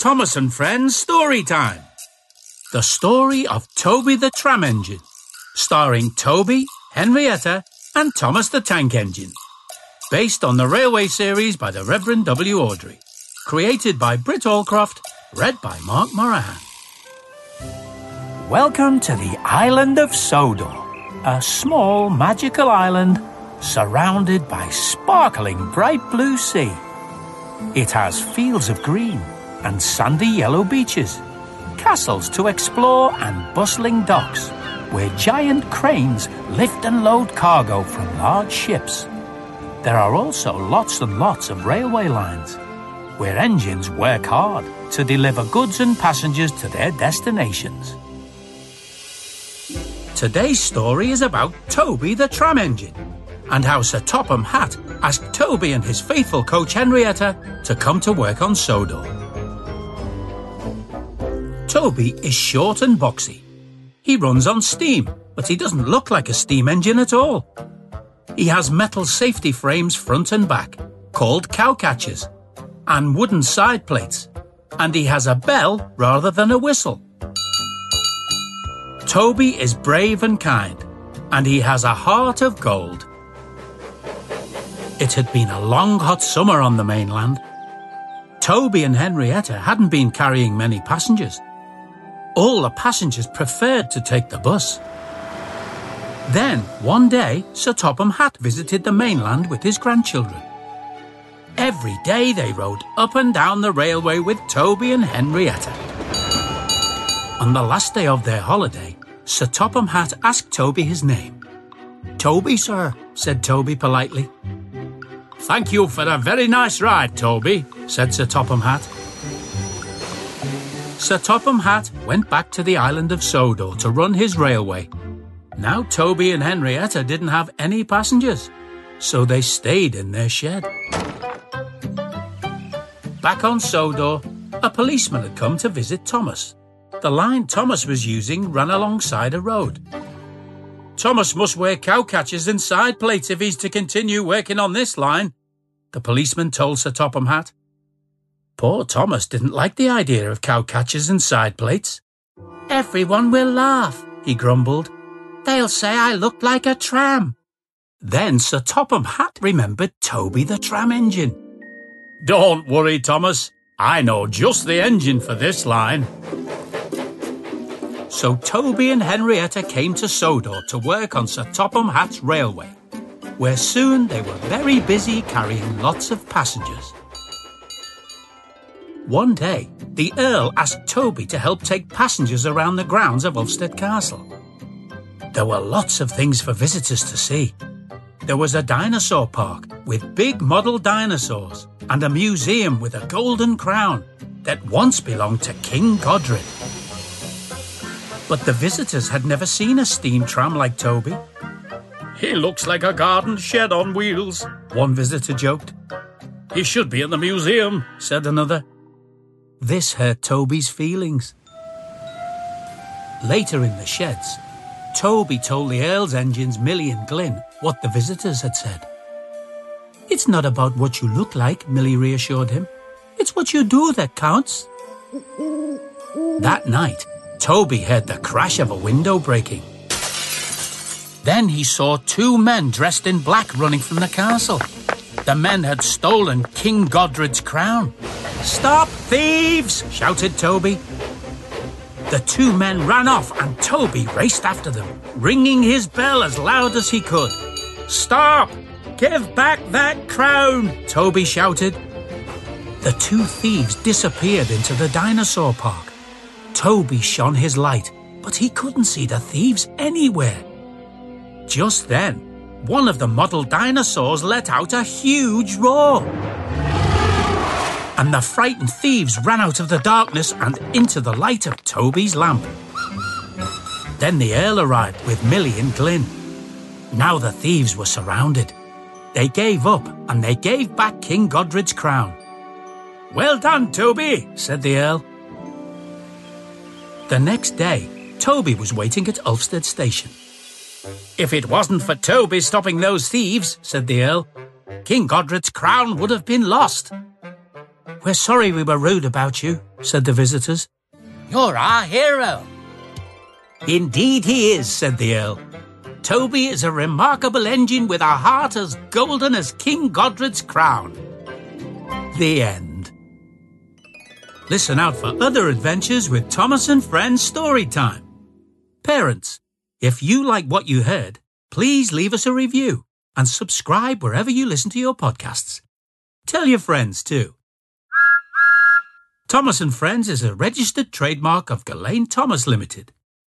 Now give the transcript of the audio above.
Thomas and Friends story time. The story of Toby the Tram Engine, starring Toby, Henrietta, and Thomas the Tank Engine. Based on the railway series by the Reverend W. Awdry. Created by Britt Allcroft, read by Mark Moraghan. Welcome to the island of Sodor, a small magical island surrounded by sparkling bright blue sea. It has fields of green and sandy yellow beaches, castles to explore and bustling docks where giant cranes lift and load cargo from large ships. There are also lots and lots of railway lines where engines work hard to deliver goods and passengers to their destinations. Today's story is about Toby the tram engine and how Sir Topham Hatt asked Toby and his faithful coach Henrietta to come to work on Sodor. Toby is short and boxy. He runs on steam, but he doesn't look like a steam engine at all. He has metal safety frames front and back, called cowcatchers, and wooden side plates, and he has a bell rather than a whistle. Toby is brave and kind, and he has a heart of gold. It had been a long hot summer on the mainland. Toby and Henrietta hadn't been carrying many passengers. All the passengers preferred to take the bus. Then, one day, Sir Topham Hatt visited the mainland with his grandchildren. Every day they rode up and down the railway with Toby and Henrietta. On the last day of their holiday, Sir Topham Hatt asked Toby his name. Toby, sir, said Toby politely. Thank you for a very nice ride, Toby, said Sir Topham Hatt. Sir Topham Hatt went back to the island of Sodor to run his railway. Now Toby and Henrietta didn't have any passengers, so they stayed in their shed. Back on Sodor, a policeman had come to visit Thomas. The line Thomas was using ran alongside a road. Thomas must wear cowcatchers and side plates if he's to continue working on this line, the policeman told Sir Topham Hatt. Poor Thomas didn't like the idea of cowcatchers and side plates. Everyone will laugh, he grumbled. They'll say I look like a tram. Then Sir Topham Hatt remembered Toby the tram engine. Don't worry, Thomas. I know just the engine for this line. So Toby and Henrietta came to Sodor to work on Sir Topham Hatt's railway, where soon they were very busy carrying lots of passengers. One day, the Earl asked Toby to help take passengers around the grounds of Ulfstead Castle. There were lots of things for visitors to see. There was a dinosaur park with big model dinosaurs and a museum with a golden crown that once belonged to King Godred. But the visitors had never seen a steam tram like Toby. He looks like a garden shed on wheels, one visitor joked. He should be in the museum, said another. This hurt Toby's feelings. Later in the sheds, Toby told the Earl's engines Millie and Glyn what the visitors had said. It's not about what you look like, Millie reassured him. It's what you do that counts. That night, Toby heard the crash of a window breaking. Then he saw two men dressed in black running from the castle. The men had stolen King Godred's crown. Stop, thieves! shouted Toby. The two men ran off and Toby raced after them, ringing his bell as loud as he could. Stop! Give back that crown! Toby shouted. The two thieves disappeared into the dinosaur park. Toby shone his light, but he couldn't see the thieves anywhere. Just then, one of the model dinosaurs let out a huge roar. And the frightened thieves ran out of the darkness and into the light of Toby's lamp. Then the Earl arrived with Millie and Glyn. Now the thieves were surrounded. They gave up and they gave back King Godred's crown. Well done, Toby, said the Earl. The next day, Toby was waiting at Ulfstead Station. If it wasn't for Toby stopping those thieves, said the Earl, King Godred's crown would have been lost. We're sorry we were rude about you, said the visitors. You're our hero. Indeed he is, said the Earl. Toby is a remarkable engine with a heart as golden as King Godred's crown. The end. Listen out for other adventures with Thomas and Friends Story Time. Parents, if you like what you heard, please leave us a review and subscribe wherever you listen to your podcasts. Tell your friends too. Thomas and Friends is a registered trademark of Gullane Thomas Limited.